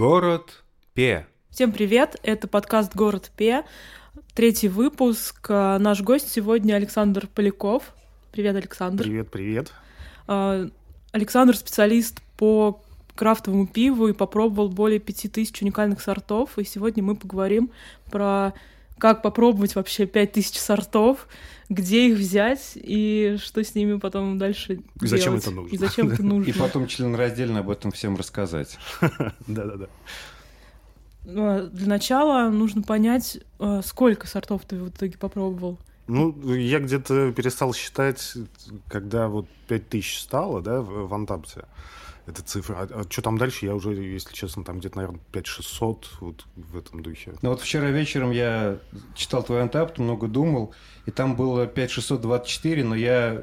Город Пе. Всем привет, это подкаст «Город Пе», третий выпуск. А, Наш гость сегодня Александр Поляков. Привет, Александр. Привет, привет. А, Александр специалист по крафтовому пиву и попробовал более пяти тысяч уникальных сортов. И сегодня мы поговорим про как попробовать вообще пять тысяч сортов, где их взять и что с ними потом дальше И зачем делать. это нужно. И зачем это нужно. И потом членораздельно об этом всем рассказать. Да-да-да. Ну, а Для начала нужно понять, а, сколько сортов ты в итоге попробовал. Ну, я где-то перестал считать, когда вот 5000 стало, да, в в Антапте. Эта цифра. А, что там дальше, я уже, если честно, там где-то, наверное, 5600 вот в этом духе. Ну вот вчера вечером я читал твой антапт, много думал, и там было 5624, но я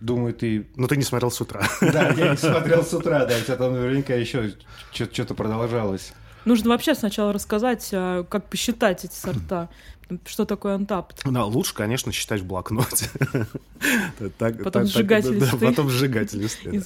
думаю, ты... Но ты не смотрел с утра. Да, я не смотрел с утра, да, у тебя там наверняка еще что-то продолжалось. Нужно вообще сначала рассказать, а, как посчитать эти сорта. Что такое антапт? Да, лучше, конечно, считать в блокноте. Потом сжигать листы. Потом сжигать листы.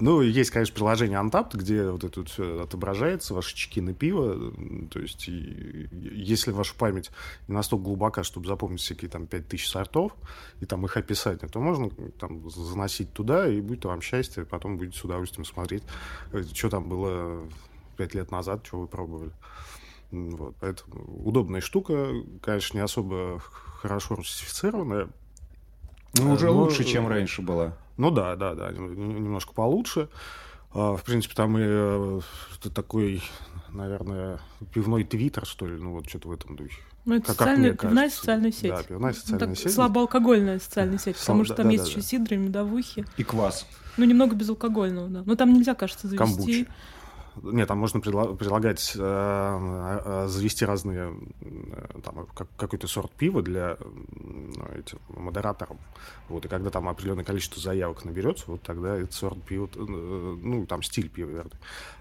Ну, есть, конечно, приложение Untapped, где вот это все отображается, ваши чеки на пиво. То есть, если ваша память не настолько глубока, чтобы запомнить всякие там 5000 сортов и там их описание, то можно там заносить туда, и будет вам счастье, потом будете с удовольствием смотреть, что там было пять лет назад, что вы пробовали. Вот, поэтому удобная штука, конечно, не особо хорошо русифицированная, Ну, уже Э, но- лучше, чем раньше была. ну да, да, да, нем- немножко получше. А, В принципе, там и э, такой, наверное, пивной твиттер, что ли, ну вот что-то в этом духе. Ну, это Как- как социальная, мне пивная кажется. социальная сеть. Да, пивная Ну, социальная так, сеть. Слабоалкогольная социальная сеть, потому что да, там да, есть да, еще да. сидры, медовухи. И квас. Ну, немного безалкогольного, да. Но там нельзя, кажется, завести. Камбучи. Нет, там можно предла- предлагать э, э, завести разные, э, там, как- какой-то сорт пива для ну, этим модераторов. Вот, и когда там определенное количество заявок наберется, вот тогда этот сорт пива, э, ну, там стиль пива, вернее.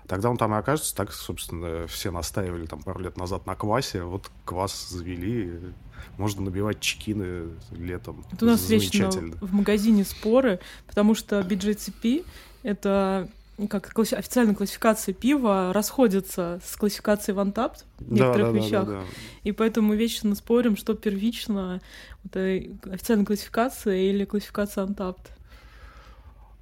Тогда он там и окажется. Так, собственно, все настаивали там пару лет назад на квасе. Вот квас завели. Можно набивать чекины летом. Это у нас вечно Замечательно. в магазине споры, потому что BJCP — это как класси- официальная классификация пива расходится с классификацией в Untapped в Да, некоторых да, да, вещах. да, да. И поэтому мы вечно спорим, что первично вот, э, официальная классификация или классификация Untapped.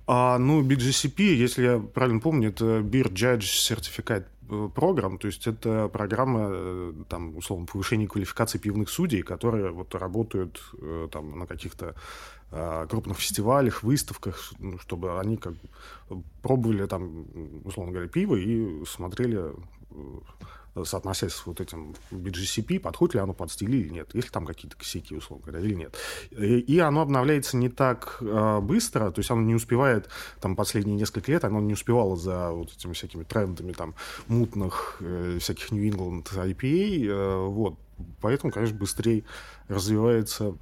А, ну, BGCP, если я правильно помню, это Beer Judge Certificate э, Program, то есть это программа, э, там, условно, повышения квалификации пивных судей, которые вот работают там на каких-то крупных фестивалях, выставках, ну, чтобы они как пробовали там, условно говоря, пиво и смотрели, э, соотносясь с вот этим BGCP, подходит ли оно под стиль или нет, есть ли там какие-то косяки, условно говоря, или нет. И, и оно обновляется не так э, быстро, то есть оно не успевает, там, последние несколько лет, оно не успевало за вот этими всякими трендами, там, мутных э, всяких New England IPA, э, вот. Поэтому, конечно, быстрее развивается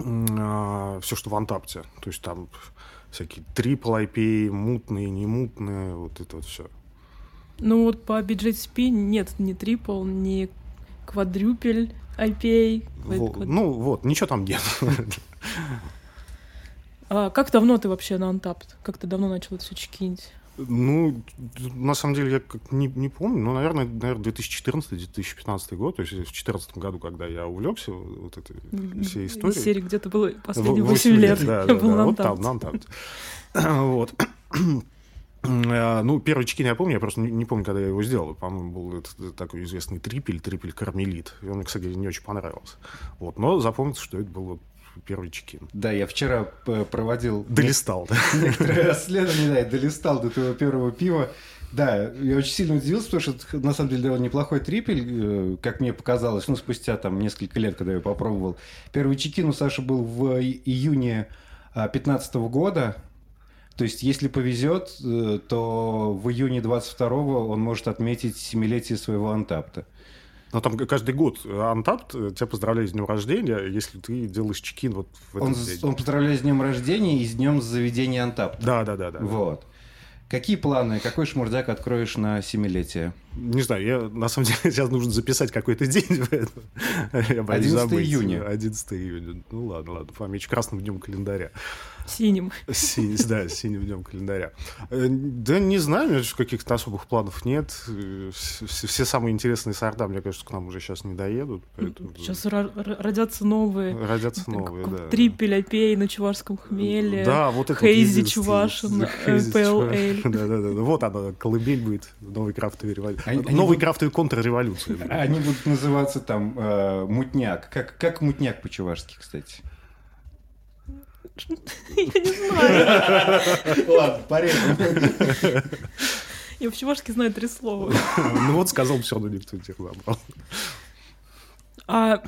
все, что в Антапте. То есть там всякие трипл IPA, мутные, не мутные, вот это вот все. Ну вот по BJCP нет ни трипл, ни квадрюпель IPA. Квад- Ну вот, ничего там нет. А как давно ты вообще на Untapped? Как ты давно начал это все чекинить? Ну, на самом деле, я как не, не помню, ну, наверное, наверное 2014-2015 год, то есть в 2014 году, когда я увлекся вот этой всей Из историей. серии где-то было последние В- 8 лет. Да, я да, был да, на вот там, на Антапте. Вот. Э, Ну, первый чекин я помню, я просто не, помню, когда я его сделал. По-моему, был этот такой известный трипель, трипель кармелит. И он мне, кстати, не очень понравился. Вот. Но запомнится, что это был первый чекин. Да, я вчера п- проводил Долистал, да? некоторые расследования, да, долистал до твоего первого пива. Да, я очень сильно удивился, потому что на самом деле довольно неплохой трипель, э, как мне показалось, ну, спустя там несколько лет, когда я попробовал. Первый чекин у Саши был в июне 2015 года. То есть, если повезет, э, то в июне 22 он может отметить семилетие своего антапта. Но там каждый год Антапт тебя поздравляет с днем рождения, если ты делаешь чекин вот в Он, этот с- день. он поздравляет с днем рождения и с днем заведения антапта. Да, да, да, да. Вот. Какие планы? Какой шмурдяк откроешь на семилетие? Не знаю, я на самом деле сейчас нужно записать какой-то день. я боюсь 11 забыть. июня. 11 июня. Ну ладно, ладно, помечу красным днем календаря. Синим. Си, да, синим днем календаря. Э, да не знаю, у меня каких-то особых планов нет. Э, все, все самые интересные сорта, мне кажется, к нам уже сейчас не доедут. Поэтому... Сейчас родятся новые. Родятся новые, да. Трипель, опей на чувашском хмеле. Да, вот это Хейзи Чувашин, Пэл Да, да, да. Вот она, колыбель будет новой крафтовой революции. Новой крафтовой контрреволюции. Они будут называться там э, мутняк. Как, как мутняк по-чувашски, кстати? Я не знаю. Ладно, порежем. Я в чувашке знаю три слова. Ну вот сказал все равно никто не забрал. А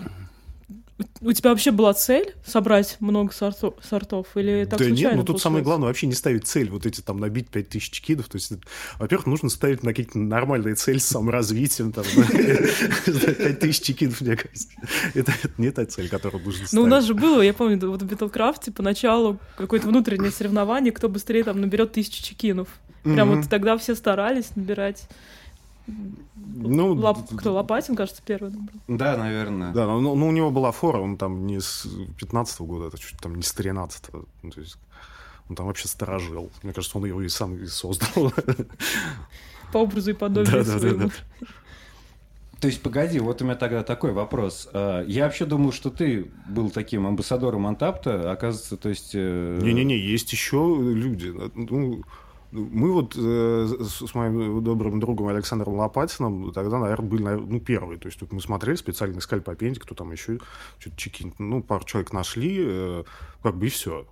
у тебя вообще была цель собрать много сортов, сортов или так Да нет, ну тут получилось? самое главное вообще не ставить цель, вот эти там набить 5000 кидов, то есть, во-первых, нужно ставить на какие-то нормальные цели с саморазвитием, там, 5000 кидов, мне кажется. Это не та цель, которую нужно ставить. Ну, у нас же было, я помню, вот в Battlecraft поначалу какое-то внутреннее соревнование, кто быстрее там наберет тысячу чекинов. Прям вот тогда все старались набирать. Ну, Лап... Кто, Лопатин, кажется, первый набрал. Да, наверное. Да, но, но у него была фора, он там не с 15 -го года, это чуть там не с 13 -го. Ну, то есть он там вообще сторожил. Мне кажется, он его и сам и создал. По образу и подобию да, своему. Да, да, да. То есть, погоди, вот у меня тогда такой вопрос. А, я вообще думал, что ты был таким амбассадором Антапта, оказывается, то есть... Э, Не-не-не, есть еще люди. Ну, мы вот э, с моим добрым другом Александром Лопатиным тогда, наверное, были ну, первые. То есть мы смотрели, специально искали по пенде, кто там еще что-то чекинет. Ну, пару человек нашли, э, как бы и все.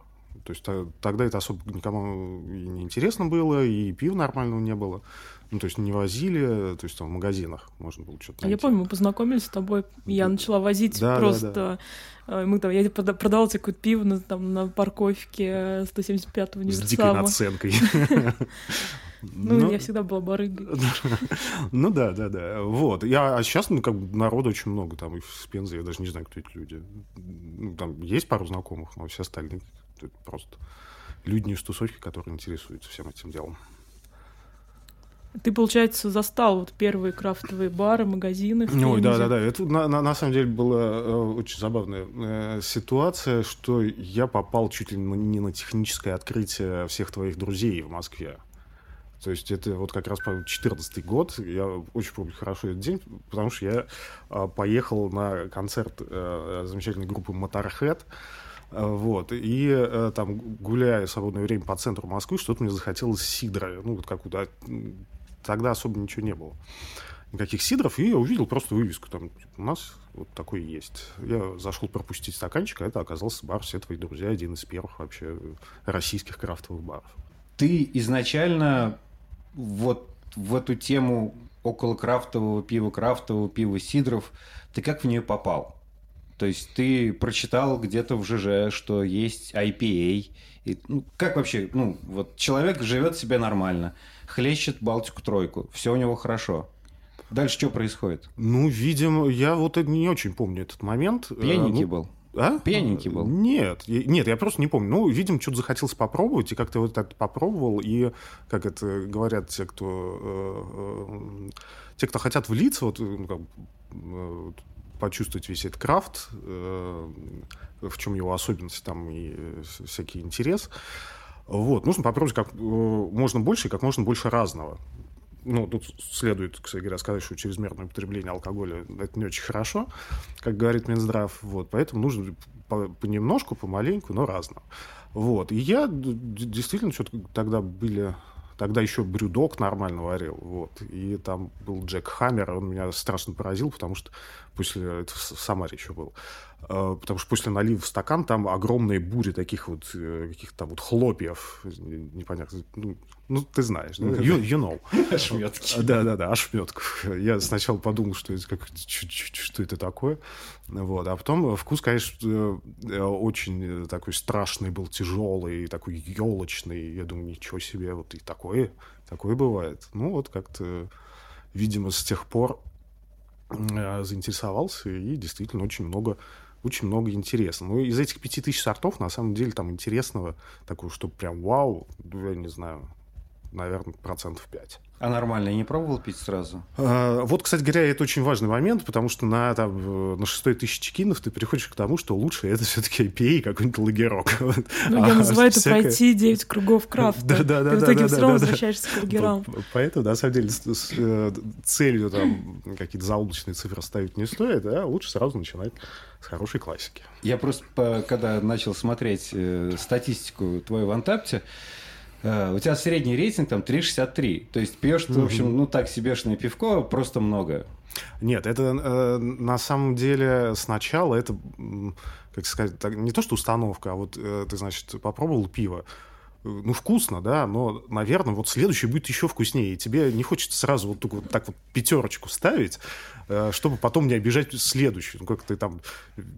То есть тогда это особо никому не интересно было, и пива нормального не было. Ну, то есть не возили, то есть там в магазинах можно было что-то найти. Я помню, мы познакомились с тобой, я начала возить да, просто... Да, да. Мы там, я продавал тебе какое-то пиво на, там, на парковке 175-го универсама. С дикой наценкой. Ну, ну, я всегда была барыгой. Ну да, да, да. Вот. Я, а сейчас, ну, как бы народу очень много там и в Пензе, я даже не знаю, кто эти люди. Ну, там есть пару знакомых, но все остальные это просто люди не из тусовки, которые интересуются всем этим делом. Ты, получается, застал вот первые крафтовые бары, магазины. Ой, да, да, да. Это на, на, на самом деле была э, очень забавная э, ситуация, что я попал чуть ли не на техническое открытие всех твоих друзей в Москве. То есть это вот как раз 14 год, я очень помню хорошо этот день, потому что я э, поехал на концерт э, замечательной группы Motorhead, э, вот, и э, там, гуляя в свободное время по центру Москвы, что-то мне захотелось сидра, ну, вот какую-то тогда особо ничего не было. Никаких сидров, и я увидел просто вывеску. Там у нас вот такой есть. Я зашел пропустить стаканчик, а это оказался бар «Все твои друзья», один из первых вообще российских крафтовых баров. Ты изначально вот в эту тему около крафтового пива, крафтового пива, сидров, ты как в нее попал? То есть ты прочитал где-то в ЖЖ, что есть IPA. И, ну, как вообще, ну, вот человек живет себе нормально хлещет Балтику тройку. Все у него хорошо. Дальше что происходит? Ну, видимо, я вот не очень помню этот момент. Пьяненький ну, был. А? Пьяненький был. Нет, нет, я просто не помню. Ну, видимо, что-то захотелось попробовать, и как-то вот это попробовал, и, как это говорят те, кто, э, э, те, кто хотят влиться, вот, ну, как, э, почувствовать весь этот крафт, э, в чем его особенность там и э, всякий интерес, вот, нужно попробовать как э, можно больше и как можно больше разного. Ну, тут следует, кстати говоря, сказать, что чрезмерное употребление алкоголя – это не очень хорошо, как говорит Минздрав. Вот, поэтому нужно понемножку, помаленьку, но разного. Вот. И я действительно что-то тогда были Тогда еще брюдок нормально варил. Вот. И там был Джек Хаммер, он меня страшно поразил, потому что после... Это в Самаре еще был. А, потому что после налива в стакан там огромные бури таких вот э, каких-то там вот хлопьев. Непонятно. Ну, ну ты знаешь. Да? You, you know. Ошметки. Да-да-да, ошметков. Я сначала подумал, что это, как, что это такое. Вот. А потом вкус, конечно, э, очень такой страшный был, тяжелый, такой елочный. Я думаю, ничего себе, вот и такое, такое бывает. Ну вот как-то, видимо, с тех пор э, заинтересовался и действительно очень много очень много интересного. Ну, из этих пяти тысяч сортов, на самом деле, там интересного, такого, что прям вау, я не знаю, наверное, процентов 5. А нормально, не пробовал пить сразу? А, вот, кстати говоря, это очень важный момент, потому что на, там, на шестой тысячи кинов ты приходишь к тому, что лучше это все-таки IPA и какой-нибудь лагерок. Ну, я а называю это всякое... пройти 9 кругов крафта. Да, да, да. Ты в итоге да, все равно возвращаешься к лагерам. Поэтому, на самом деле, с э, целью там какие-то заоблачные цифры ставить не стоит, а лучше сразу начинать с хорошей классики. Я просто, когда начал смотреть э, статистику твою в Антапте, у тебя средний рейтинг там 3,63. То есть пьешь ты, в общем, ну так себешное пивко, просто много. Нет, это э, на самом деле сначала это, как сказать, так, не то что установка, а вот э, ты, значит, попробовал пиво, ну, вкусно, да, но, наверное, вот следующий будет еще вкуснее. И тебе не хочется сразу вот, так вот пятерочку ставить, э, чтобы потом не обижать следующий. Ну, как ты там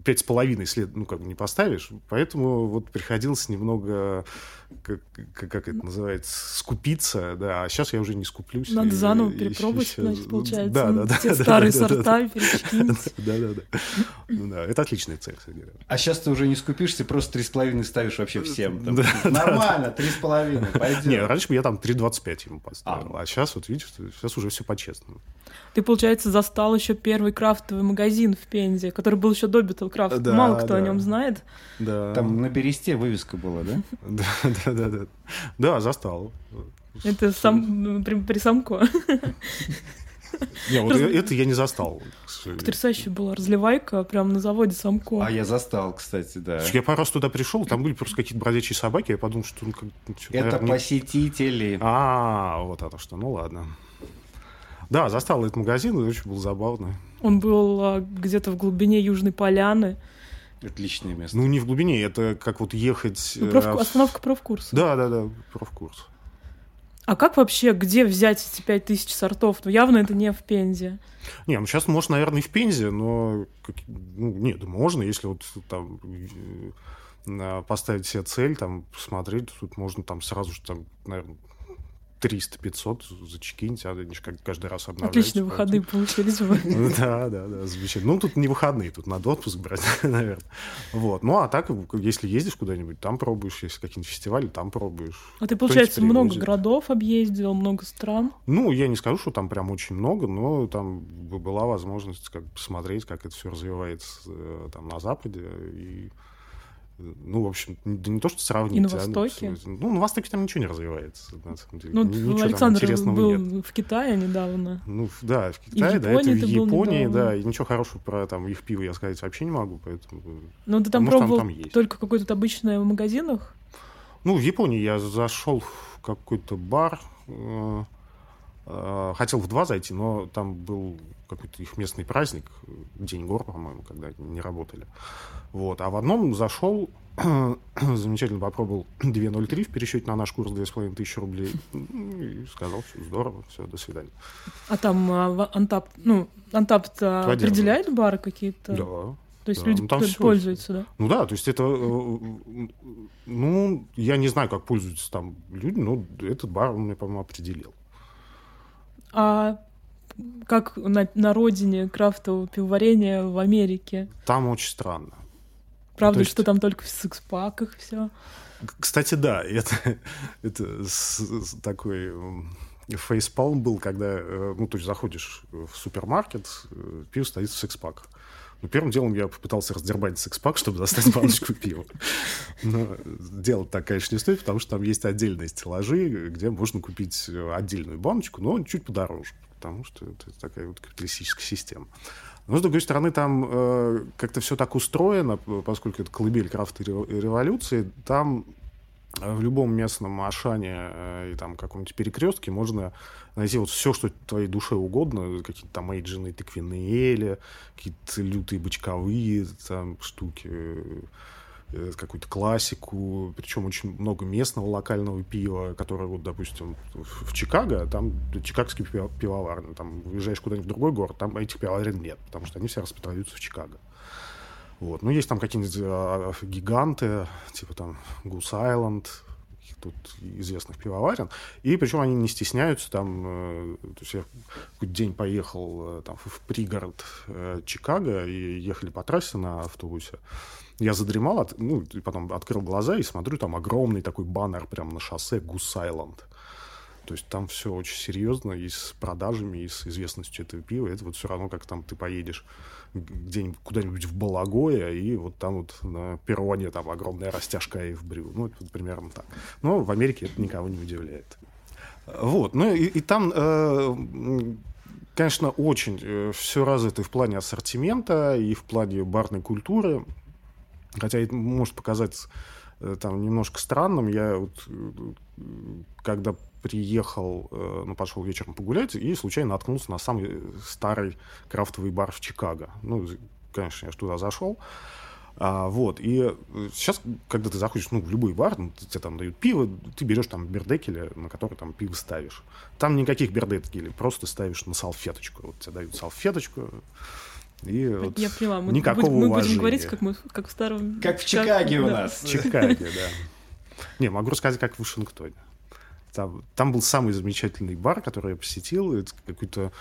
пять с половиной след, ну, как бы не поставишь. Поэтому вот приходилось немного, как, как это называется, скупиться, да. А сейчас я уже не скуплюсь. Надо и, заново и, перепробовать, сейчас... значит, получается. Да, да, да. Те да, старые да, сорта да, перечкинуть. Да, да, да. Да, это отличная цель, кстати говоря. А сейчас ты уже не скупишься, просто три с половиной ставишь вообще всем. Нормально, три с половиной, пойдет. Не, раньше бы я там 3,25 ему поставил, а, а сейчас, вот видишь, сейчас уже все по-честному. Ты, получается, застал еще первый крафтовый магазин в Пензе, который был еще до Битлкрафт. Да, Мало кто да. о нем знает. Да. Там на бересте вывеска была, да? Да, да, да, да. Да, застал. Это сам при, при самко. Не, вот Раз... это я не застал. Потрясающая была разливайка прямо на заводе Самко. А я застал, кстати, да. Я пару раз туда пришел, там были просто какие-то бродячие собаки, я подумал, что... Ну, как, ну, что, это наверное, посетители. А, вот оно что, ну ладно. Да, застал этот магазин, и очень был забавно. Он был а, где-то в глубине Южной Поляны. Отличное место. Ну, не в глубине, это как вот ехать... Ну, проф... э, Остановка профкурса. Да, да, да, профкурс. А как вообще, где взять эти пять тысяч сортов? Ну, явно это не в Пензе. Не, ну сейчас можно, наверное, и в Пензе, но ну, нет, можно, если вот там э, поставить себе цель, там, посмотреть, тут можно там сразу же, там, наверное, 300-500 зачекиньте, а они же каждый раз обновляются. Отличные выходные получились бы. Да, да, да, замечательно. Ну, тут не выходные, тут надо отпуск брать, наверное. Вот. Ну, а так, если ездишь куда-нибудь, там пробуешь, если какие-нибудь фестивали, там пробуешь. А ты, получается, много городов объездил, много стран? Ну, я не скажу, что там прям очень много, но там была возможность как посмотреть, как это все развивается э, там на Западе, и ну, в общем, да не то, что сравнить. И на Востоке? А, ну, на Востоке там ничего не развивается, на самом деле. Ну, ничего Александр был нет. в Китае недавно. Ну, да, в Китае, да, это в Японии, да, и ничего хорошего про там их пиво я сказать вообще не могу, поэтому... Ну, ты там может, пробовал там, там только какое-то обычное в магазинах? Ну, в Японии я зашел в какой-то бар, э, э, хотел в два зайти, но там был какой-то их местный праздник, День гор, по-моему, когда не работали. Вот. А в одном зашел, замечательно попробовал 2.03 в пересчете на наш курс 2500 рублей и сказал, все здорово, все, до свидания. А там а, Антап, ну, Антап определяет бары какие-то? Да. То есть да, люди ну, там все... пользуются, да? Ну да, то есть это, э, ну, я не знаю, как пользуются там люди, но этот бар он мне, по-моему, определил. А как на, на родине крафтового пивоварения в Америке? Там очень странно. Правда, есть... что там только в секс-паках все? Кстати, да, это, это с, с такой фейспалм был, когда, э, ну, то есть заходишь в супермаркет, э, пиво стоит в секс-паках. Но первым делом я попытался раздербать секс-пак, чтобы достать баночку пива. Но делать так, конечно, не стоит, потому что там есть отдельные стеллажи, где можно купить отдельную баночку, но чуть подороже, потому что это такая вот капиталистическая система. Но, с другой стороны, там э, как-то все так устроено, поскольку это колыбель крафта революции, там в любом местном Ашане э, и там каком-нибудь перекрестке можно найти вот все, что твоей душе угодно, какие-то там эйджины тыквенные эли, какие-то лютые бочковые там штуки, Э, какую-то классику, причем очень много местного локального пива, которое, вот, допустим, в Чикаго, там чикагский пивоварня, там уезжаешь куда-нибудь в другой город, там этих пивоварен нет, потому что они все распространяются в Чикаго. Вот. Ну, есть там какие-нибудь а, а, гиганты, типа там Гус Айленд, тут известных пивоварен. И причем они не стесняются там... Э, то есть я какой-то день поехал э, там, в пригород э, Чикаго и ехали по трассе на автобусе. Я задремал, от, ну, и потом открыл глаза и смотрю, там огромный такой баннер прямо на шоссе Гус Айленд. То есть там все очень серьезно и с продажами, и с известностью этого пива. Это вот все равно, как там ты поедешь где-нибудь куда-нибудь в Балагое, и вот там вот на перроне там огромная растяжка и в брю. Ну, это примерно так. Но в Америке это никого не удивляет. Вот. Ну и, и там, э, конечно, очень э, все развито в плане ассортимента и в плане барной культуры. Хотя это может показаться там немножко странным. Я вот, э, когда приехал, э, ну, пошел вечером погулять и случайно наткнулся на самый старый крафтовый бар в Чикаго. Ну, конечно, я же туда зашел. А, вот, и сейчас, когда ты заходишь ну, в любой бар, ну, тебе там дают пиво, ты берешь там бердекеля, на который там пиво ставишь. Там никаких бердекелей, просто ставишь на салфеточку. Вот тебе дают салфеточку, и вот я поняла, мы, никакого будем, мы уважения. будем говорить, как, мы, как в старом... Как в Чикаге у да. нас. В Чикаге, да. Не, могу рассказать, как в Вашингтоне. Там, там был самый замечательный бар, который я посетил. Это какой-то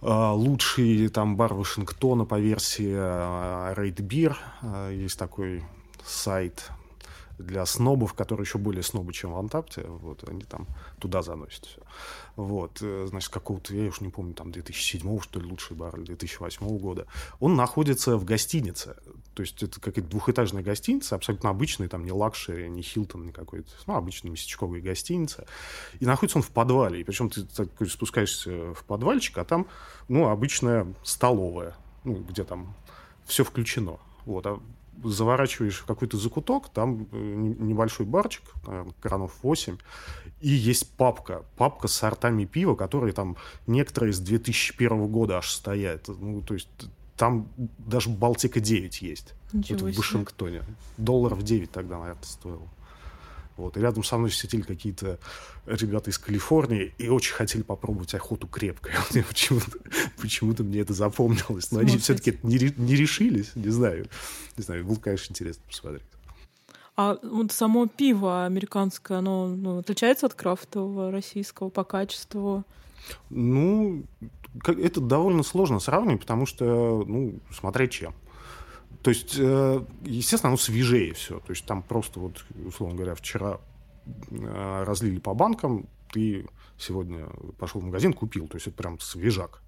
э, лучший там бар Вашингтона по версии э, Raid Beer. Э, есть такой сайт для снобов, которые еще более снобы, чем в Untappd-е. Вот, они там туда заносят все. Вот, э, значит, какого-то, я уж не помню, там 2007 что ли, лучший бар, или 2008 года. Он находится в гостинице. То есть это какая-то двухэтажная гостиница, абсолютно обычная, там не luxury, не Хилтон, не какой-то, ну, обычная местечковая гостиница. И находится он в подвале. И причем ты такой спускаешься в подвальчик, а там, ну, обычная столовая, ну, где там все включено. Вот, а заворачиваешь в какой-то закуток, там э, небольшой барчик, кранов 8, и есть папка, папка с сортами пива, которые там некоторые с 2001 года аж стоят. Ну, то есть там даже Балтика 9 есть. Ничего это в. Вашингтоне. Долларов 9 тогда, наверное, стоило. Вот. И рядом со мной сидели какие-то ребята из Калифорнии и очень хотели попробовать охоту крепкой. Мне почему-то, почему-то мне это запомнилось. Но они Слушайте. все-таки не, не решились. Не знаю. Не знаю. Было, конечно, интересно посмотреть. А вот само пиво американское, оно ну, отличается от крафтового российского по качеству? Ну, это довольно сложно сравнивать, потому что, ну, смотря чем. То есть, э, естественно, оно свежее все. То есть там просто вот, условно говоря, вчера э, разлили по банкам, ты сегодня пошел в магазин, купил. То есть это прям свежак.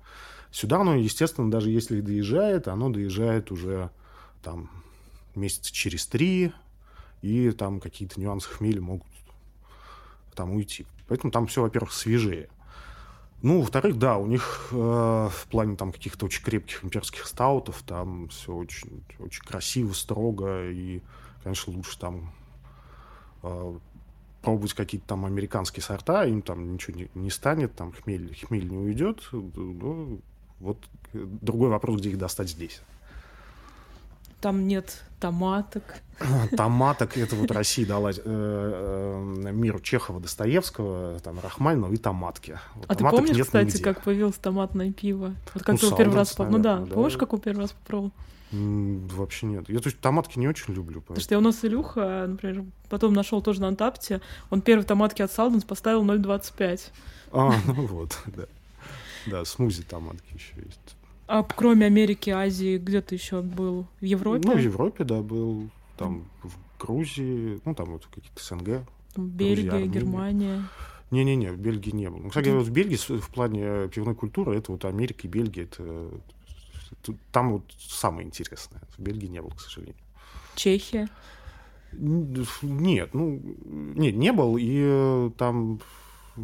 Сюда оно, естественно, даже если доезжает, оно доезжает уже там месяца через три, и там какие-то нюансы хмеля могут там уйти. Поэтому там все, во-первых, свежее. Ну, во-вторых, да, у них э, в плане там каких-то очень крепких имперских стаутов там все очень, очень красиво, строго, и, конечно, лучше там э, пробовать какие-то там американские сорта, им там ничего не, не станет, там хмель, хмель не уйдет. Ну, вот э, другой вопрос, где их достать здесь. Там нет томаток. Томаток, это вот Россия дала э, э, миру Чехова, Достоевского, там, Рахманинова и томатки. Вот А ты помнишь, нет кстати, нигде. как появилось томатное пиво? Вот как Ну, ты его первый раз попробовал? Ну да, помнишь, как его первый раз попробовал? Вообще нет. Я то есть томатки не очень люблю. Потому что я у нас Илюха, например, потом нашел тоже на Антапте, он первые томатки от Салденс поставил 0,25. А, ну вот, да. Да, смузи томатки еще есть. А кроме Америки, Азии, где ты еще был? В Европе? Ну, в Европе, да, был. Там в Грузии, ну, там вот какие-то СНГ. Бельгия, Армения. Германия. Не-не-не, в Бельгии не был. Ну, Кстати, вот в Бельгии в плане пивной культуры, это вот Америка и Бельгия, это, там вот самое интересное. В Бельгии не был, к сожалению. Чехия. Нет, ну, нет, не был, и э, там,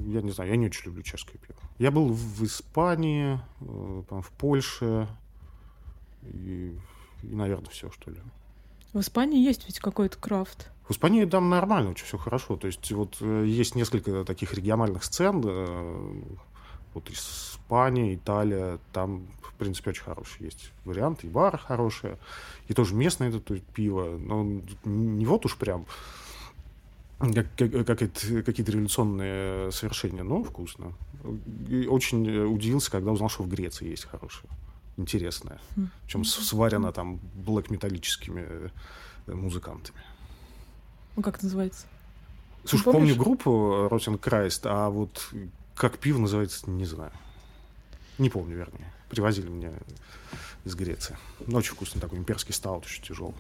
я не знаю, я не очень люблю чешское пиво. Я был в Испании, э, там, в Польше, и, и, наверное, все, что ли. В Испании есть ведь какой-то крафт. В Испании там нормально, очень все хорошо. То есть вот э, есть несколько таких региональных сцен, э, вот Испания, Италия, там, в принципе, очень хорошие есть варианты, и бары хорошие, и тоже местное это то есть, пиво, но не вот уж прям как, как- как это- какие-то революционные совершения, но вкусно. И очень э, удивился, когда узнал, что в Греции есть хорошее, интересное. Хм. Причем с- сварено там блэк-металлическими э, музыкантами. Ну, как это называется? Слушай, помню группу Ротен Крайст, а вот как пиво называется, не знаю. Не помню, вернее. Привозили мне из Греции. Но очень вкусный такой имперский стаут, очень тяжелый.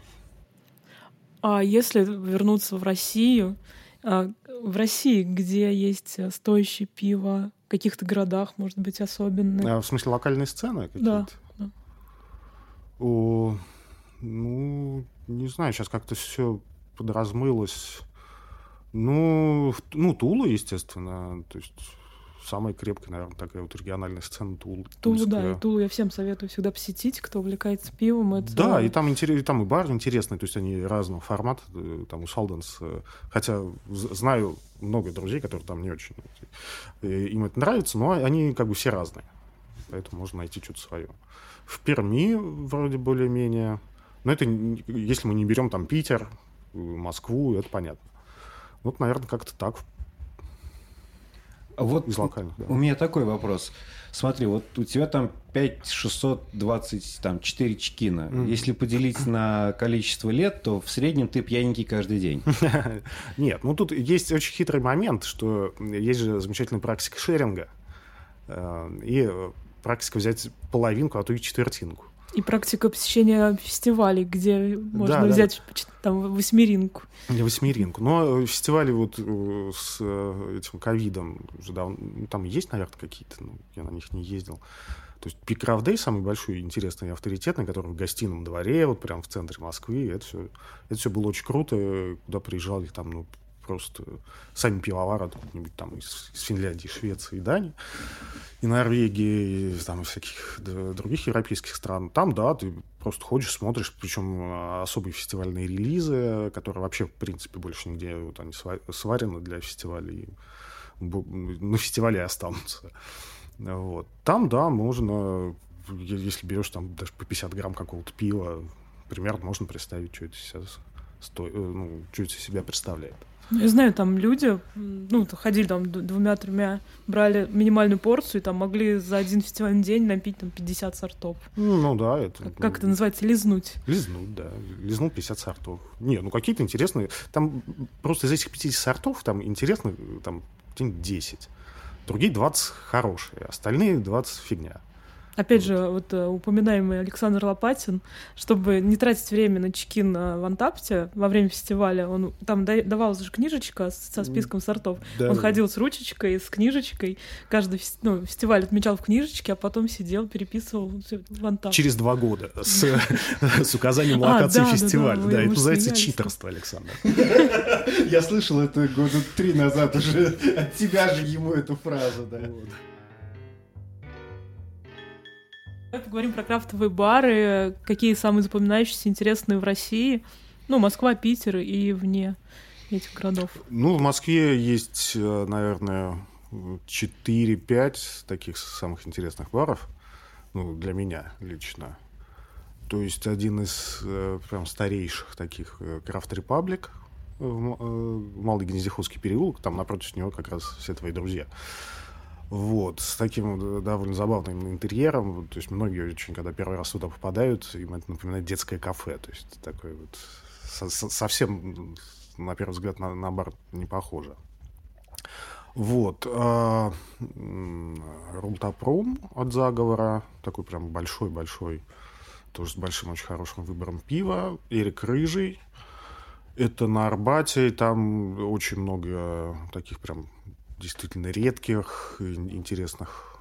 А если вернуться в Россию, А в России, где есть э, стоящее пиво, в каких-то городах, может быть, особенно? А, в смысле, локальные сцены какие-то? Да. да. О, ну, не знаю, сейчас как-то все подразмылось. Ну, ну, Тула, естественно. То есть самая крепкая, наверное, такая вот региональная сцена Тул. Тулу, да, и Тулу я всем советую всегда посетить, кто увлекается пивом. Это... Да, и там, интерес, и там и бар интересный, то есть они разного формата, э, там у Салденс, э, хотя знаю много друзей, которые там не очень, э, им это нравится, но они как бы все разные, поэтому можно найти что-то свое. В Перми вроде более-менее, но это, если мы не берем там Питер, Москву, это понятно. Вот, наверное, как-то так вот из локальных. Да. У меня такой вопрос. Смотри, вот у тебя там 5 620, там 4 чекина. Mm. Если поделить на количество лет, то в среднем ты пьяненький каждый день. Нет, ну тут есть очень хитрый момент, что есть же замечательная практика шеринга. Э, и практика взять половинку, а то и четвертинку. И практика посещения фестивалей, где можно да, взять да. там восьмеринку. Восьмеринку. Но э, фестивали вот э, с э, этим ковидом уже давно, ну, там есть, наверное, какие-то, но я на них не ездил. То есть Пик Дэй самый большой, интересный авторитетный, который в гостином дворе, вот прям в центре Москвы. Это все, это все было очень круто. Куда приезжали там, ну, просто сами пивовары откуда-нибудь там из, из Финляндии, Швеции, Дании, и Норвегии, и там всяких других европейских стран. Там, да, ты просто ходишь, смотришь, причем а, особые фестивальные релизы, которые вообще, в принципе, больше нигде вот они сварены для фестивалей, на фестивале останутся. Вот. Там, да, можно, если берешь там даже по 50 грамм какого-то пива, примерно можно представить, что это, себя, сто... Э, ну, что это себя представляет. Ну, я знаю, там люди, ну, ходили там двумя-тремя, брали минимальную порцию и там могли за один фестивальный день напить там 50 сортов. Ну, да, это... Как, как это называется? Лизнуть. Лизнуть, да. Лизнуть 50 сортов. Не, ну какие-то интересные... Там просто из этих 50 сортов там интересно там 10. Другие 20 хорошие, остальные 20 фигня. Опять вот. же, вот uh, упоминаемый Александр Лопатин, чтобы не тратить время на чекин на Вантапте во время фестиваля, он там давал же книжечка со списком сортов. Да. Он ходил с ручечкой, с книжечкой, каждый ну, фестиваль отмечал в книжечке, а потом сидел, переписывал Вантап. Через два года с, с указанием а, локации фестиваля. Да, это называется читерство, Александр. Я слышал это года три назад уже от тебя же ему эту фразу, да. Давай поговорим про крафтовые бары. Какие самые запоминающиеся, интересные в России? Ну, Москва, Питер и вне этих городов. Ну, в Москве есть, э, наверное, 4-5 таких самых интересных баров. Ну, для меня лично. То есть один из э, прям старейших таких Крафт э, Репаблик в Малый Гнездиховский переулок. Там напротив него как раз все твои друзья. Вот, с таким довольно забавным интерьером. То есть многие очень, когда первый раз туда попадают, им это напоминает детское кафе. То есть такой вот со совсем, на первый взгляд, на, на бар не похоже. Вот. А, Рултапром от заговора. Такой прям большой-большой, тоже с большим очень хорошим выбором пива. Эрик Рыжий. Это на Арбате, там очень много таких прям действительно редких, интересных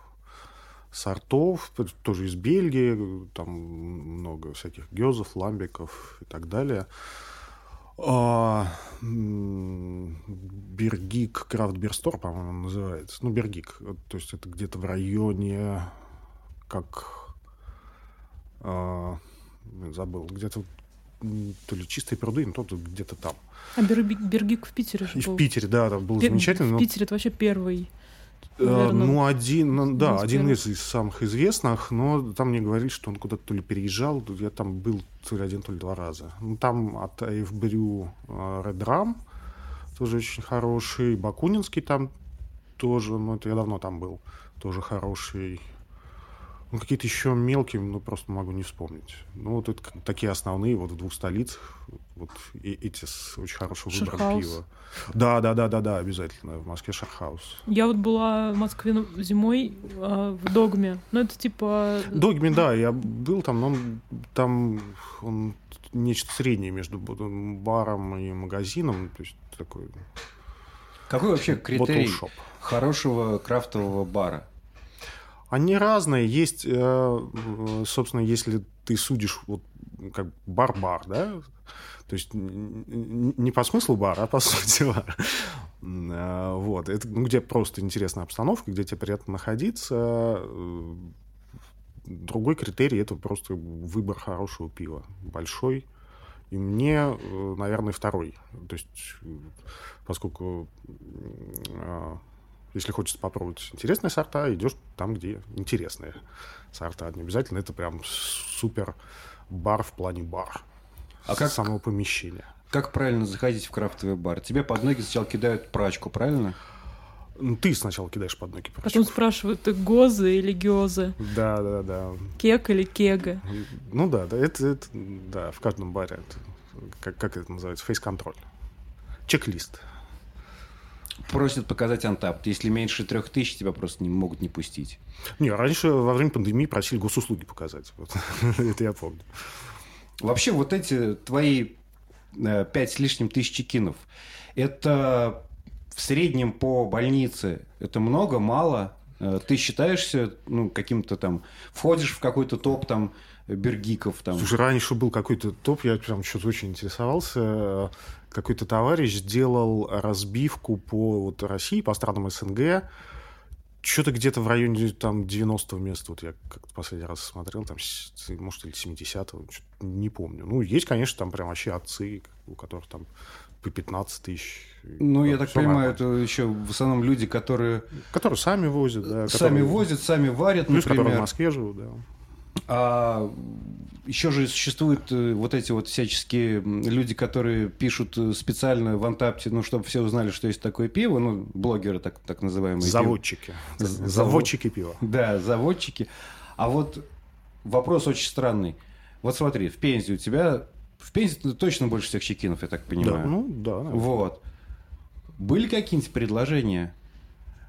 сортов, тоже из Бельгии, там много всяких гезов, ламбиков и так далее. А, Бергик, Крафт Берстор, по-моему, называется. Ну, Бергик, то есть это где-то в районе, как, а, забыл, где-то то ли чистые пруды, но то где-то там. А Бергик в Питере же был. в Питере, да, там был замечательно. В Питере это вообще первый. Э, наверное, ну, один, ну, да, один из, из самых известных, но там мне говорили, что он куда-то то ли переезжал, я там был то ли один, то ли два раза. Ну, там от Эйфбрю Ram, тоже очень хороший, Бакунинский там тоже, ну, это я давно там был, тоже хороший. Ну, какие-то еще мелкие, ну, просто могу не вспомнить. Ну, вот это такие основные, вот в двух столицах, вот и, эти с очень хорошим выбором пива. Да, да, да, да, да, обязательно. В Москве Шархаус. Я вот была в Москве зимой э, в Догме. Ну, это типа... Догме, да, я был там, но он, там он нечто среднее между баром и магазином. То есть такой Какой вообще критерий хорошего крафтового бара? Они разные. Есть, э, собственно, если ты судишь вот как бар-бар, да, то есть не по смыслу бара, а по сути бара. Э, вот. Это, ну, где просто интересная обстановка, где тебе приятно находиться. Э, другой критерий — это просто выбор хорошего пива. Большой. И мне, наверное, второй. То есть, поскольку если хочется попробовать интересные сорта, идешь там, где интересные сорта. Не обязательно это прям супер бар в плане бар. А как самого помещения. Как правильно заходить в крафтовый бар? Тебе под ноги сначала кидают прачку, правильно? Ну, ты сначала кидаешь под ноги прачку. Потом спрашивают, ты гозы или гёзы? Да, да, да. Кек или кега? Ну да, да, это, это да, в каждом баре. Это, как, как это называется? Фейс-контроль. Чек-лист просят показать антап. Если меньше трех тысяч, тебя просто не могут не пустить. Не, раньше во время пандемии просили госуслуги показать. Вот. Это я помню. Вообще, вот эти твои э, пять с лишним тысяч кинов, это в среднем по больнице, это много, мало? Э, ты считаешься ну, каким-то там, входишь в какой-то топ там бергиков там? Слушай, раньше был какой-то топ, я прям что-то очень интересовался какой-то товарищ сделал разбивку по вот, России, по странам СНГ, что-то где-то в районе там 90-го места, вот я как-то последний раз смотрел, там, может, или 70-го, не помню. Ну, есть, конечно, там прям вообще отцы, у которых там по 15 тысяч. Ну, я так понимаю, это еще в основном люди, которые... Которые сами возят, да. Сами которые... возят, сами варят, Плюс, например. которые в Москве живут, да. А еще же существуют э, вот эти вот всяческие люди, которые пишут э, специально в Антапте, ну, чтобы все узнали, что есть такое пиво, ну, блогеры так, так называемые. Заводчики. Пиво. Заводчики пива. Да, заводчики. А вот вопрос очень странный. Вот смотри, в Пензе у тебя... В Пензе точно больше всех чекинов, я так понимаю. Да, ну, да. Наверное. Вот. Были какие-нибудь предложения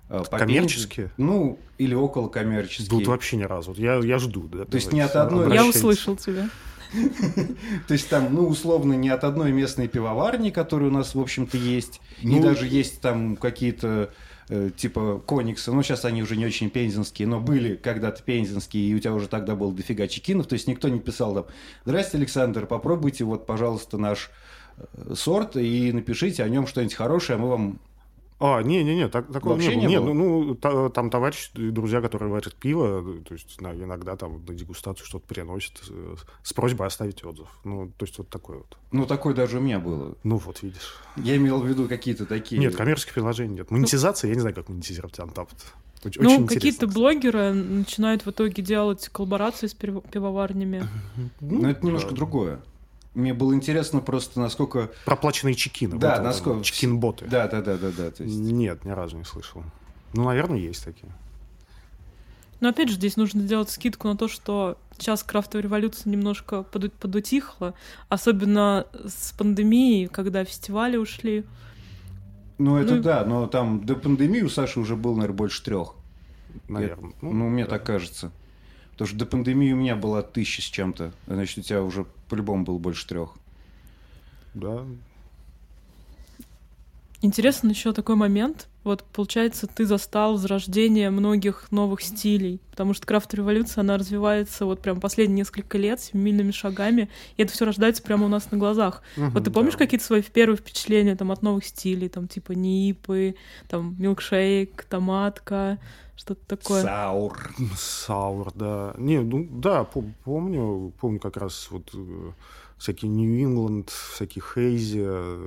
Э, коммерческие? Ну, или около коммерческие. Тут вообще ни разу. Я, я жду. Да, То есть не от одной... Я услышал тебя. То есть там, ну, условно, не от одной местной пивоварни, которая у нас, в общем-то, есть, ну, и даже есть там какие-то э, типа Коникса, ну, сейчас они уже не очень пензенские, но были когда-то пензенские, и у тебя уже тогда было дофига чекинов, то есть никто не писал там, здрасте, Александр, попробуйте вот, пожалуйста, наш э, сорт и напишите о нем что-нибудь хорошее, мы вам а, не-не-не, так, такого Вообще не было. Не было? ну, ну та, там товарищи, друзья, которые варят пиво, то есть иногда там на дегустацию что-то приносят э, с просьбой оставить отзыв. Ну, то есть вот такой вот. Ну, такое даже у меня было. Ну, вот видишь. Я имел в виду какие-то такие... Нет, коммерческих приложений нет. Монетизация, я не знаю, как монетизировать Антапт. Очень ну, какие-то блогеры начинают в итоге делать коллаборации с пивоварнями. Ну, ну это немножко другое. Мне было интересно просто, насколько... Проплаченные чекины. Да, вот насколько... Чекин-боты. Да, да, да, да, да. То есть... Нет, ни разу не слышал. Ну, наверное, есть такие. Но опять же, здесь нужно сделать скидку на то, что сейчас крафтовая революция немножко подутихла, особенно с пандемией, когда фестивали ушли. Ну, это ну, да, но там до пандемии у Саши уже было, наверное, больше трех. Наверное. Я, ну, ну, мне да. так кажется. Потому что до пандемии у меня была тысяча с чем-то. Значит, у тебя уже по-любому было больше трех. Да. Интересно еще такой момент. Вот, получается, ты застал возрождение многих новых стилей, потому что крафт-революция, она развивается вот прям последние несколько лет семимильными шагами, и это все рождается прямо у нас на глазах. Угу, вот ты помнишь да. какие-то свои первые впечатления там от новых стилей, там типа нипы, там милкшейк, томатка, что-то такое. Саур. Саур, да. Не, ну да, помню, помню как раз вот э, всякие Нью-Ингланд, всякие Хейзи, э,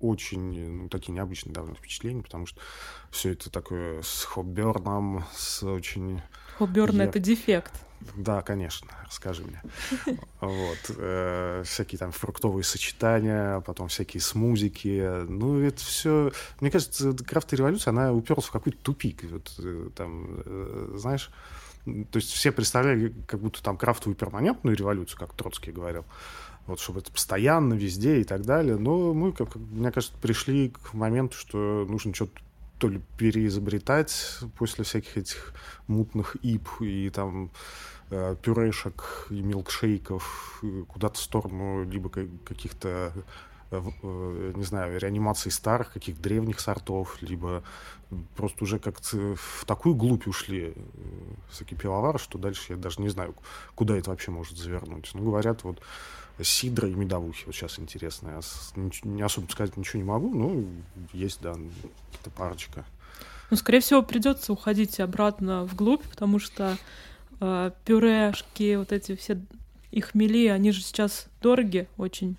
очень ну, такие необычные довольно впечатления, потому что все это такое с Хобберном, с очень... Хобберн я... — это дефект. Да, конечно, расскажи мне. Вот. Э, всякие там фруктовые сочетания, потом всякие смузики. Ну, это все... Мне кажется, крафт революция, она уперлась в какой-то тупик. Вот, э, там, э, знаешь, то есть все представляли как будто там крафтовую перманентную революцию, как Троцкий говорил. Вот, чтобы это постоянно, везде и так далее. Но мы, как, мне кажется, пришли к моменту, что нужно что-то то ли переизобретать после всяких этих мутных ип и там Э, пюрешек и милкшейков куда-то в сторону либо каких-то не знаю, реанимации старых, каких древних сортов, либо просто уже как-то в такую глубь ушли всякие пивовары, что дальше я даже не знаю, куда это вообще может завернуть. Ну, говорят, вот сидра и медовухи. Вот сейчас интересно. Я не особо сказать ничего не могу, но есть, да, это парочка. Ну, скорее всего, придется уходить обратно вглубь, потому что э, пюрешки, вот эти все их мели, они же сейчас дороги очень.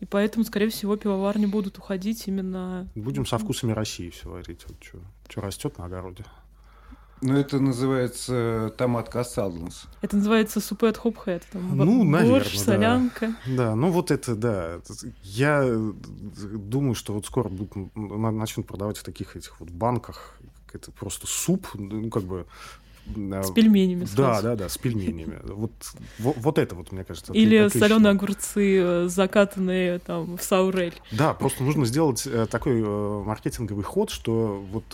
И поэтому, скорее всего, пивоварни будут уходить именно... Будем со вкусами России все варить. Вот что растет на огороде. Ну, это называется томат кассадланс. Это называется супе от хопхэт. Ну, наверное, борщ, да. солянка. Да, ну вот это, да. Я думаю, что вот скоро будут, начнут продавать в таких этих вот банках. Это просто суп, ну, как бы с пельменями. Сразу. Да, да, да, с пельменями. Вот, вот, вот это вот, мне кажется. Или соленые огурцы, э, закатанные там в саурель. Да, просто нужно сделать э, такой э, маркетинговый ход, что вот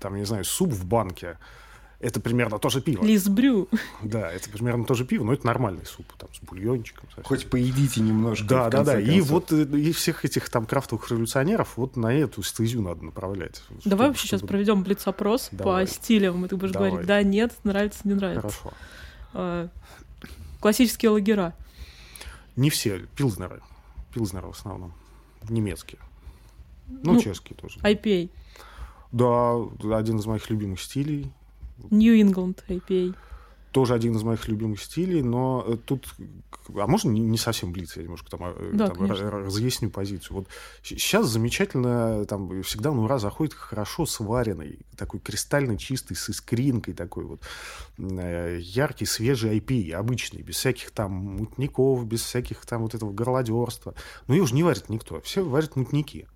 там, не знаю, суп в банке, это примерно тоже пиво. Лизбрю. Да, это примерно тоже пиво, но это нормальный суп, там, с бульончиком. Совсем. Хоть поедите немножко. Да, да, да. И вот э, и всех этих там крафтовых революционеров вот на эту стезю надо направлять. Давай чтобы, вообще чтобы... сейчас проведем блиц-опрос по стилям, и ты будешь Давай. говорить, да, нет, нравится, не нравится. Хорошо. А, классические лагера. Не все, пилзнеры. Пилзнеры в основном. Немецкие. Ну, ну чешские тоже. IPA. Да, один из моих любимых стилей. New England IPA. Тоже один из моих любимых стилей, но э, тут... А можно не совсем блиц, я немножко там, э, да, там разъясню позицию. Вот сейчас замечательно, там всегда на ура заходит хорошо сваренный, такой кристально чистый, с искринкой такой вот, э, яркий, свежий IPA, обычный, без всяких там мутников, без всяких там вот этого горлодерства. Но ее уже не варит никто, все варят мутники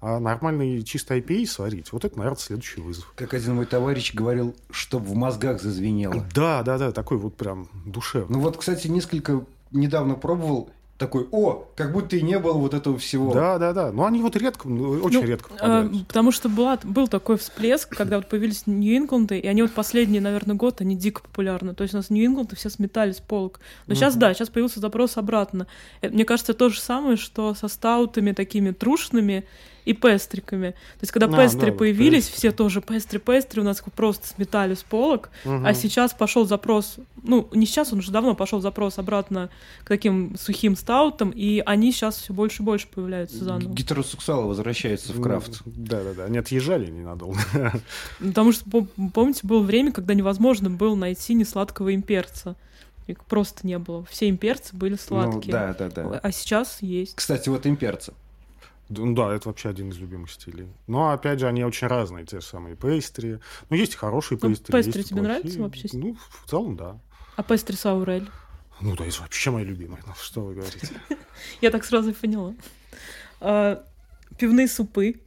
а нормальный чистый IPA сварить, вот это, наверное, следующий вызов. Как один мой товарищ говорил, чтобы в мозгах зазвенело. Да, да, да, такой вот прям душевный. Ну вот, кстати, несколько недавно пробовал, такой, о, как будто и не было вот этого всего. Да, да, да. Но они вот редко, ну, очень ну, редко Э, потому что была, был такой всплеск, когда вот появились Нью-Ингланды, и они вот последний, наверное, год, они дико популярны. То есть у нас Нью-Ингланды все сметали с полок. Но сейчас, да, сейчас появился запрос обратно. Э, мне кажется, то же самое, что со стаутами такими трушными, и пестриками. То есть, когда а, пестри да, появились, пестри. все тоже пестри-пестри у нас просто сметали с полок, угу. а сейчас пошел запрос, ну, не сейчас, он уже давно пошел запрос обратно к таким сухим стаутам, и они сейчас все больше и больше появляются заново. Гетеросексуалы возвращаются в крафт. Да-да-да, они отъезжали ненадолго. Потому что, помните, было время, когда невозможно было найти несладкого имперца. Их просто не было. Все имперцы были ну сладкие. Ну, да, да, да. А сейчас есть. Кстати, вот имперцы. Ну да, это вообще один из любимых стилей. Но опять же, они очень разные, те самые пейстри. Ну, есть хорошие ну, пейстри. Пейстри тебе плохие. нравится вообще? Ну, в целом, да. А пейстри саурель? Ну, да, это вообще мои любимые. Ну, что вы говорите? Я так сразу и поняла. А, пивные супы.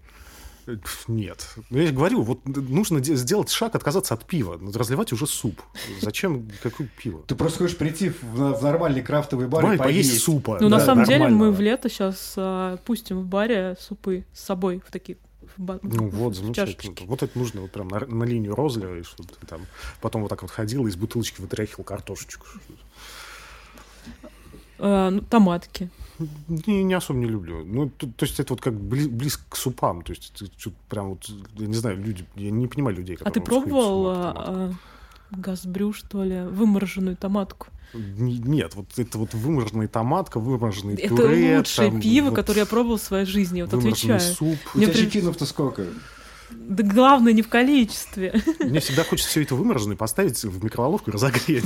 Нет. Ну, я говорю, вот нужно сделать шаг, отказаться от пива, разливать уже суп. Зачем какое пиво? Ты просто хочешь прийти в, нормальный крафтовый бар Давай и поесть. поесть супа. Ну, да, на самом деле, мы в лето сейчас а, пустим в баре супы с собой в такие ну вот, замечательно. Вот это нужно вот прям на, на линию розлива, чтобы ты там потом вот так вот ходил и из бутылочки вытряхивал картошечку. А, ну, томатки. Не, не особо не люблю. Ну, то, то есть это вот как бли, близко к супам. То есть это прям вот, я не знаю, люди, я не понимаю людей, которые... А ты пробовал а, газбрю, что ли, вымороженную томатку? Нет, вот это вот вымороженная томатка, вымороженный это пюре. Это лучшее там, пиво, вот, которое я пробовал в своей жизни, вот отвечаю. суп. У тебя чекинов-то сколько? Да главное не в количестве. Мне всегда хочется все это вымороженное поставить в микроволновку и разогреть.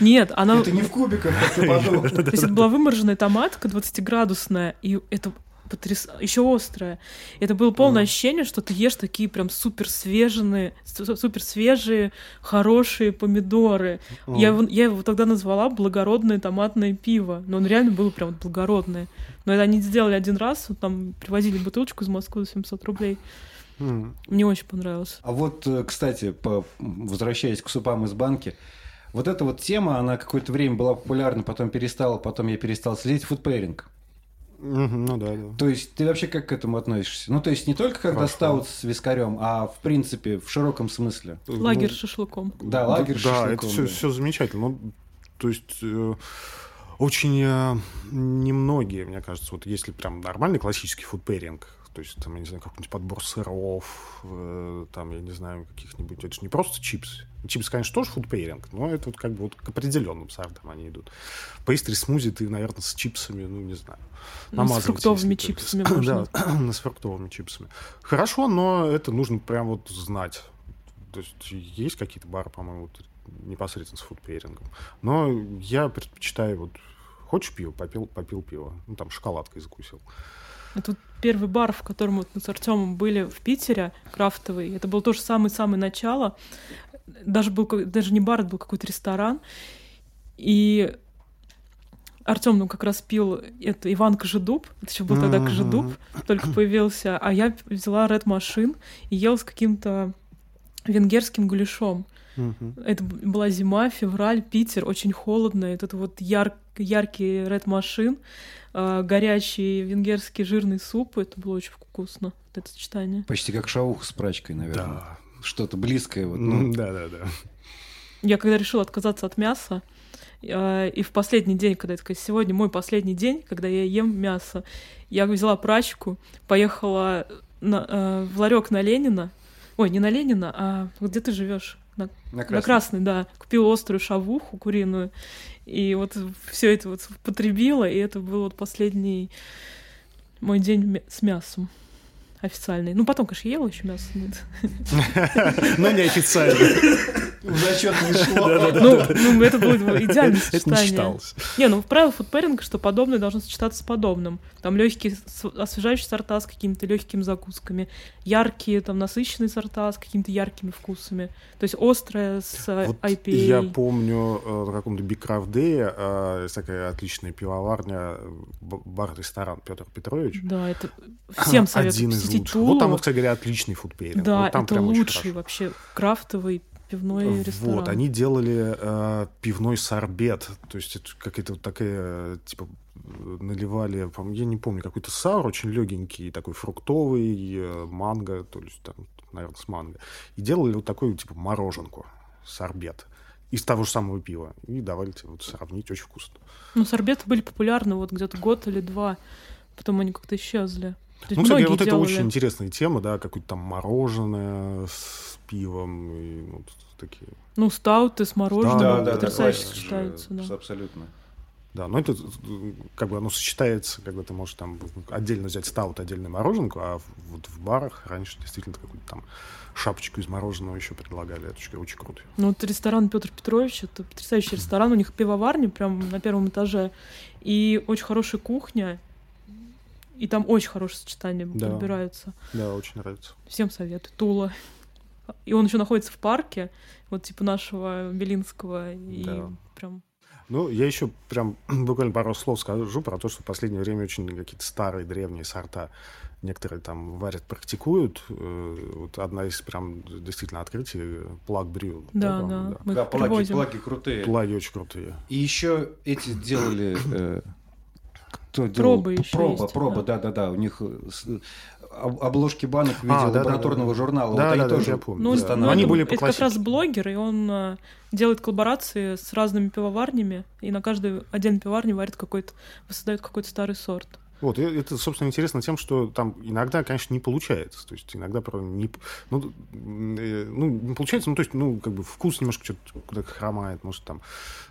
Нет, она... Это не в кубиках, как ты подумал. То есть это была вымороженная томатка 20-градусная, и это потряс... еще острая. Это было полное mm. ощущение, что ты ешь такие прям супер свежие, супер свежие, хорошие помидоры. Mm. Я, его, я его тогда назвала благородное томатное пиво, но он реально был прям благородное. Но это они сделали один раз, вот там привозили бутылочку из Москвы за 700 рублей. Mm. Мне очень понравилось. А вот, э, кстати, по... возвращаясь к супам из банки, вот эта вот тема, она какое-то время была популярна, потом перестала, потом я перестал следить. Food pairing. ну да, да. То есть ты вообще как к этому относишься? Ну, то есть не только когда Хорошо. стаут с вискарем, а в принципе в широком смысле. Лагер ну, шашлыком. Да, лагер да, шашлыком. Да, это все, да. все замечательно. Ну, то есть э, Очень э, немногие, мне кажется, вот если прям нормальный классический food pairing, то есть, там, я не знаю, какой-нибудь подбор сыров, э, там, я не знаю, каких-нибудь... Это же не просто чипсы. Чипсы, конечно, тоже фудпейринг, но это вот как бы вот к определенным сортам они идут. Пейстри смузи ты, наверное, с чипсами, ну, не знаю. Ну, с фруктовыми чипсами можно. да, с фруктовыми чипсами. Хорошо, но это нужно прям вот знать. То есть есть какие-то бары, по-моему, вот, непосредственно с фудпейрингом. Но я предпочитаю вот хочешь пиво, попил, попил пиво. Ну, там шоколадкой закусил. Это вот первый бар, в котором вот мы с Артемом были в Питере, крафтовый. Это было тоже самое-самое начало. Даже был даже не бар, это был какой-то ресторан. И Артем ну, как раз пил это Иван Кожедуб, это еще был тогда Кожедуб, только появился, а я взяла Red Machine и ел с каким-то венгерским гуляшом. Это была зима, февраль, Питер, очень холодно. И это вот яр, яркий Red Machine э, горячий венгерский жирный суп. Это было очень вкусно, это сочетание. Почти как шауха с прачкой, наверное. Да. Что-то близкое. Вот, ну. Да, да, да. Я когда решила отказаться от мяса, э, и в последний день, когда я такая, сегодня мой последний день, когда я ем мясо, я взяла прачку, поехала на, э, в ларек на Ленина. Ой, не на Ленина, а где ты живешь? На, на, красный. на красный, да. Купила острую шавуху куриную. И вот все это вот потребила, и это был вот последний мой день с мясом официальный. Ну, потом, конечно, ела еще мясо. Но неофициально. В зачет не шло. Ну, ну, это было идеальное сочетание. Это не. Не, ну, в правилах фудпэринга, что подобное должно сочетаться с подобным. Там легкие освежающие сорта с какими-то легкими закусками, яркие, там, насыщенные сорта с какими-то яркими вкусами. То есть острое с вот IPA. Я помню э, на каком-то Craft Day э, такая отличная пивоварня, бар-ресторан Петр Петрович. Да, это всем советую Тулу. Вот там, вот, кстати говоря, отличный фудпейринг. Да, вот там это лучший вообще крафтовый пивной ресторан. Вот, они делали э, пивной сорбет, то есть это какая-то вот такая, типа, наливали, я не помню, какой-то саур очень легенький, такой фруктовый, э, манго, то есть там, наверное, с манго. И делали вот такую, типа, мороженку, сорбет из того же самого пива. И давали тебе вот сравнить, очень вкусно. Ну, сорбеты были популярны вот где-то год или два, потом они как-то исчезли. Ну, кстати, вот делали... это очень интересная тема, да, какое-то там мороженое с пивом и вот такие. Ну, стауты с мороженым да, да, потрясающе да, сочетаются. Да. Абсолютно. Да, но это как бы оно сочетается, когда ты можешь там отдельно взять стаут, отдельно мороженку, а вот в барах раньше действительно какую-то там шапочку из мороженого еще предлагали. Это очень, очень круто. Ну, вот ресторан Петр Петрович, это потрясающий ресторан. У них пивоварня прямо на первом этаже. И очень хорошая кухня. И там очень хорошее сочетание да. подбираются. Да, очень нравится. Всем советую. Тула. И он еще находится в парке, вот типа нашего Белинского. И да. прям ну, я еще прям буквально пару слов скажу про то, что в последнее время очень какие-то старые древние сорта некоторые там варят, практикуют. Э, вот одна из прям действительно открытий плаг брю. Да, да. Да, Мы да плаги, плаги крутые. Плаги очень крутые. И еще эти делали э, кто делал? Пробы еще Проба, есть, проба, да. да, да, У них э, обложки банок в виде а, лабораторного да, да, журнала. Да, вот да, они да, тоже я помню. Ну, да. ну, они это, были по Это как раз блогер, и он а, делает коллаборации с разными пивоварнями, и на каждой отдельной пивоварне варит какой-то, воссоздает какой-то старый сорт. Вот, и это, собственно, интересно тем, что там иногда, конечно, не получается. То есть иногда не, ну, э, ну, не получается, ну, то есть, ну, как бы вкус немножко что-то куда-то хромает, может, там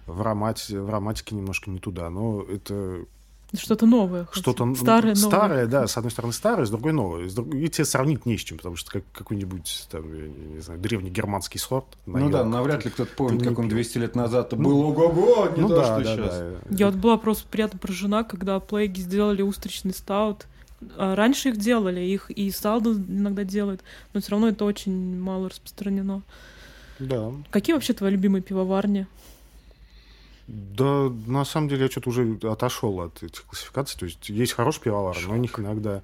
в, аромате, в ароматике немножко не туда, но это что-то новое. Что-то старое, старое, да, с одной стороны старое, с другой новое. С друг... И тебе сравнить не с чем, потому что как, какой-нибудь, там, я не знаю, древний германский сорт. Ну да, навряд ли кто-то помнит, как он 200 лет назад ну, был ого-го, не ну, то, да, что да, сейчас. Да. Я вот была просто приятно поражена, когда плейги сделали устричный стаут. А раньше их делали, их и стаут иногда делают, но все равно это очень мало распространено. Да. Какие вообще твои любимые пивоварни? Да, на самом деле я что-то уже отошел от этих классификаций. То есть есть хороший пивовар, но у них иногда...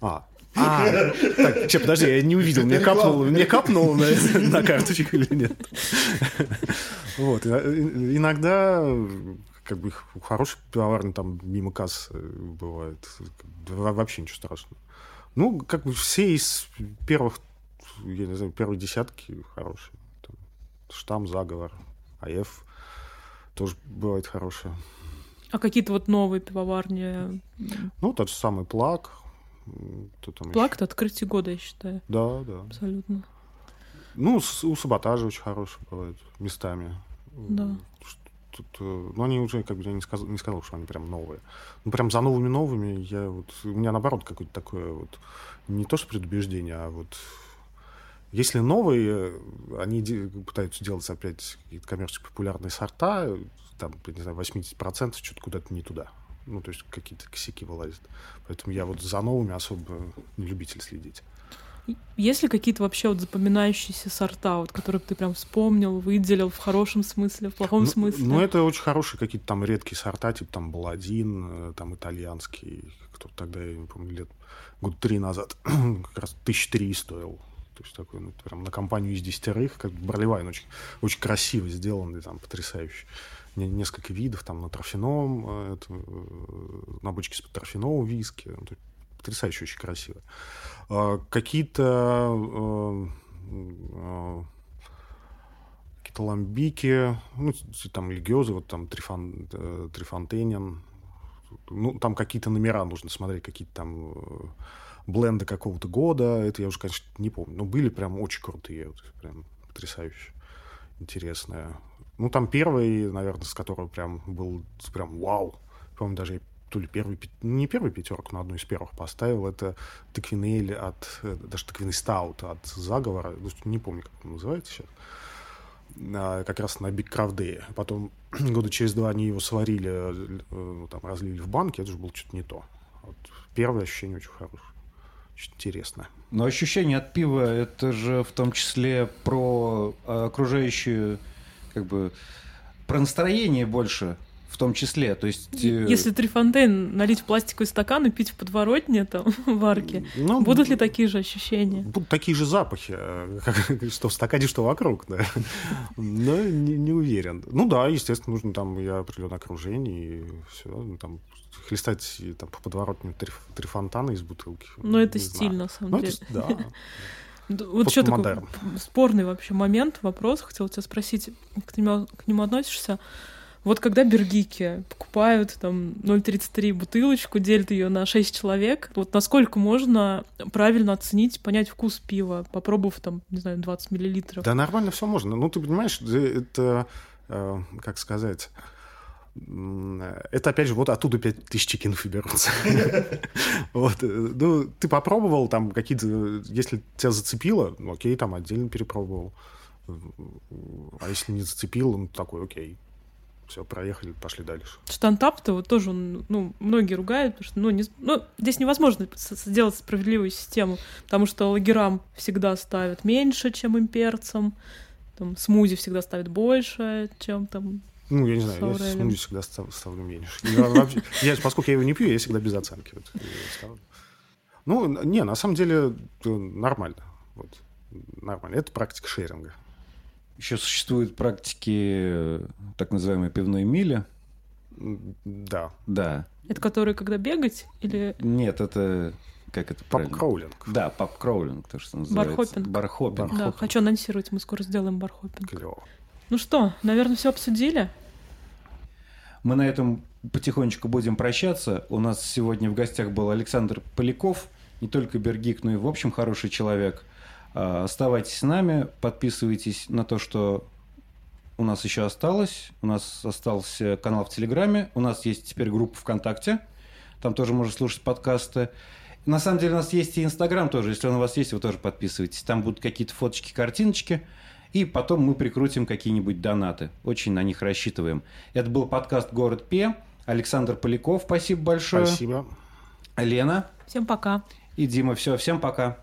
А, а, так, че, подожди, я не увидел, мне капнуло, мне капнуло на, на карточку или нет. Вот, иногда как бы хороший пивоварни там мимо касс э, бывает. Вообще ничего страшного. Ну, как бы все из первых, я не знаю, первой десятки хорошие. Там, штамм, заговор, АФ тоже бывает хорошее. А какие-то вот новые пивоварни? Ну, тот же самый Плак. Плак — это открытие года, я считаю. Да, да. Абсолютно. Ну, у Саботажа очень хорошие бывают местами. Да. Тут, э, ну, они уже, как бы, я не сказал, не сказал, что они прям новые. Ну, прям за новыми-новыми я вот... У меня, наоборот, какое-то такое вот... Не то, что предубеждение, а вот... Если новые, они пытаются делать опять какие-то коммерчески популярные сорта, там, не знаю, 80% что-то куда-то не туда. Ну, то есть какие-то косяки вылазят. Поэтому я вот за новыми особо не любитель следить. Есть ли какие-то вообще вот запоминающиеся сорта, вот, которые ты прям вспомнил, выделил в хорошем смысле, в плохом ну, смысле? Ну, это очень хорошие какие-то там редкие сорта, типа там Баладин, э, там итальянский, кто тогда, я не помню, лет год три назад, как раз тысяч три стоил. То есть такой, ну, прям на компанию из десятерых, как Бролевайн очень, очень красиво сделанный, там, потрясающий. Несколько видов, там, на трофеном, э, это, э, на бочке с трофенового виски. Ну, потрясающе очень красиво. А, какие-то а, какие-то ламбики, ну, там легиозы, вот там Трифон, э, Трифонтенин, ну, там какие-то номера нужно смотреть, какие-то там э, бленды какого-то года, это я уже, конечно, не помню, но были прям очень крутые, вот, прям потрясающие, интересные. Ну, там первый, наверное, с которого прям был прям вау, помню, даже то ли первый, не первый пятерку, но одну из первых поставил. Это тыквенель от, э, даже тыквенный стаут от заговора. Не помню, как он называется сейчас. А, как раз на Big Craft. Потом года через два они его сварили, э, ну, там, разлили в банке. Это же было что-то не то. Вот первое ощущение очень хорошее. Интересно. Но ощущение от пива это же в том числе про окружающую, как бы, про настроение больше в том числе. То есть... Э, Если Трифонтейн налить в пластиковый стакан и пить в подворотне, там, в арке, ну, будут ли такие же ощущения? Будут такие же запахи, э, что в стакане, что вокруг, да. Но не, не уверен. Ну да, естественно, нужно там и определенное окружение, и все, ну, там хлестать там, по подворотню три, три фонтана из бутылки. Ну, это стиль, знаю. на самом ну, деле. Это, да. Вот еще такой спорный вообще момент, вопрос. Хотела тебя спросить, к нему, к нему относишься? Вот когда бергики покупают там 0,33 бутылочку, делят ее на 6 человек, вот насколько можно правильно оценить, понять вкус пива, попробовав там, не знаю, 20 миллилитров? Да нормально все можно. Ну, ты понимаешь, это, э, как сказать, это, опять же, вот оттуда 5000 чекинов и берутся. Вот. Ну, ты попробовал там какие-то... Если тебя зацепило, ну, окей, там отдельно перепробовал. А если не зацепило, ну, такой, окей, все, проехали, пошли дальше. Штантап-то вот тоже, ну, многие ругают, потому что, ну, не, ну, здесь невозможно сделать справедливую систему, потому что лагерам всегда ставят меньше, чем имперцам, там, смузи всегда ставят больше, чем там ну, я не знаю, я смузи всегда став, ставлю меньше. Я, вообще, я, поскольку я его не пью, я всегда без оценки. Вот, ну, не, на самом деле нормально. Вот, нормально. Это практика шеринга. Еще существуют практики так называемой пивной мили. Да. Да. Это которые когда бегать или... Нет, это как это Пап-кроулинг. Да, пап-кроулинг, то, что называется. Бархопинг. Бархопинг. Да, хочу анонсировать, мы скоро сделаем бархопинг. Клево. Ну что, наверное, все обсудили? Мы на этом потихонечку будем прощаться. У нас сегодня в гостях был Александр Поляков, не только Бергик, но и в общем хороший человек – оставайтесь с нами, подписывайтесь на то, что у нас еще осталось. У нас остался канал в Телеграме, у нас есть теперь группа ВКонтакте, там тоже можно слушать подкасты. На самом деле у нас есть и Инстаграм тоже, если он у вас есть, вы тоже подписывайтесь. Там будут какие-то фоточки, картиночки, и потом мы прикрутим какие-нибудь донаты. Очень на них рассчитываем. Это был подкаст «Город П». Александр Поляков, спасибо большое. Спасибо. Лена. Всем пока. И Дима, все, всем пока.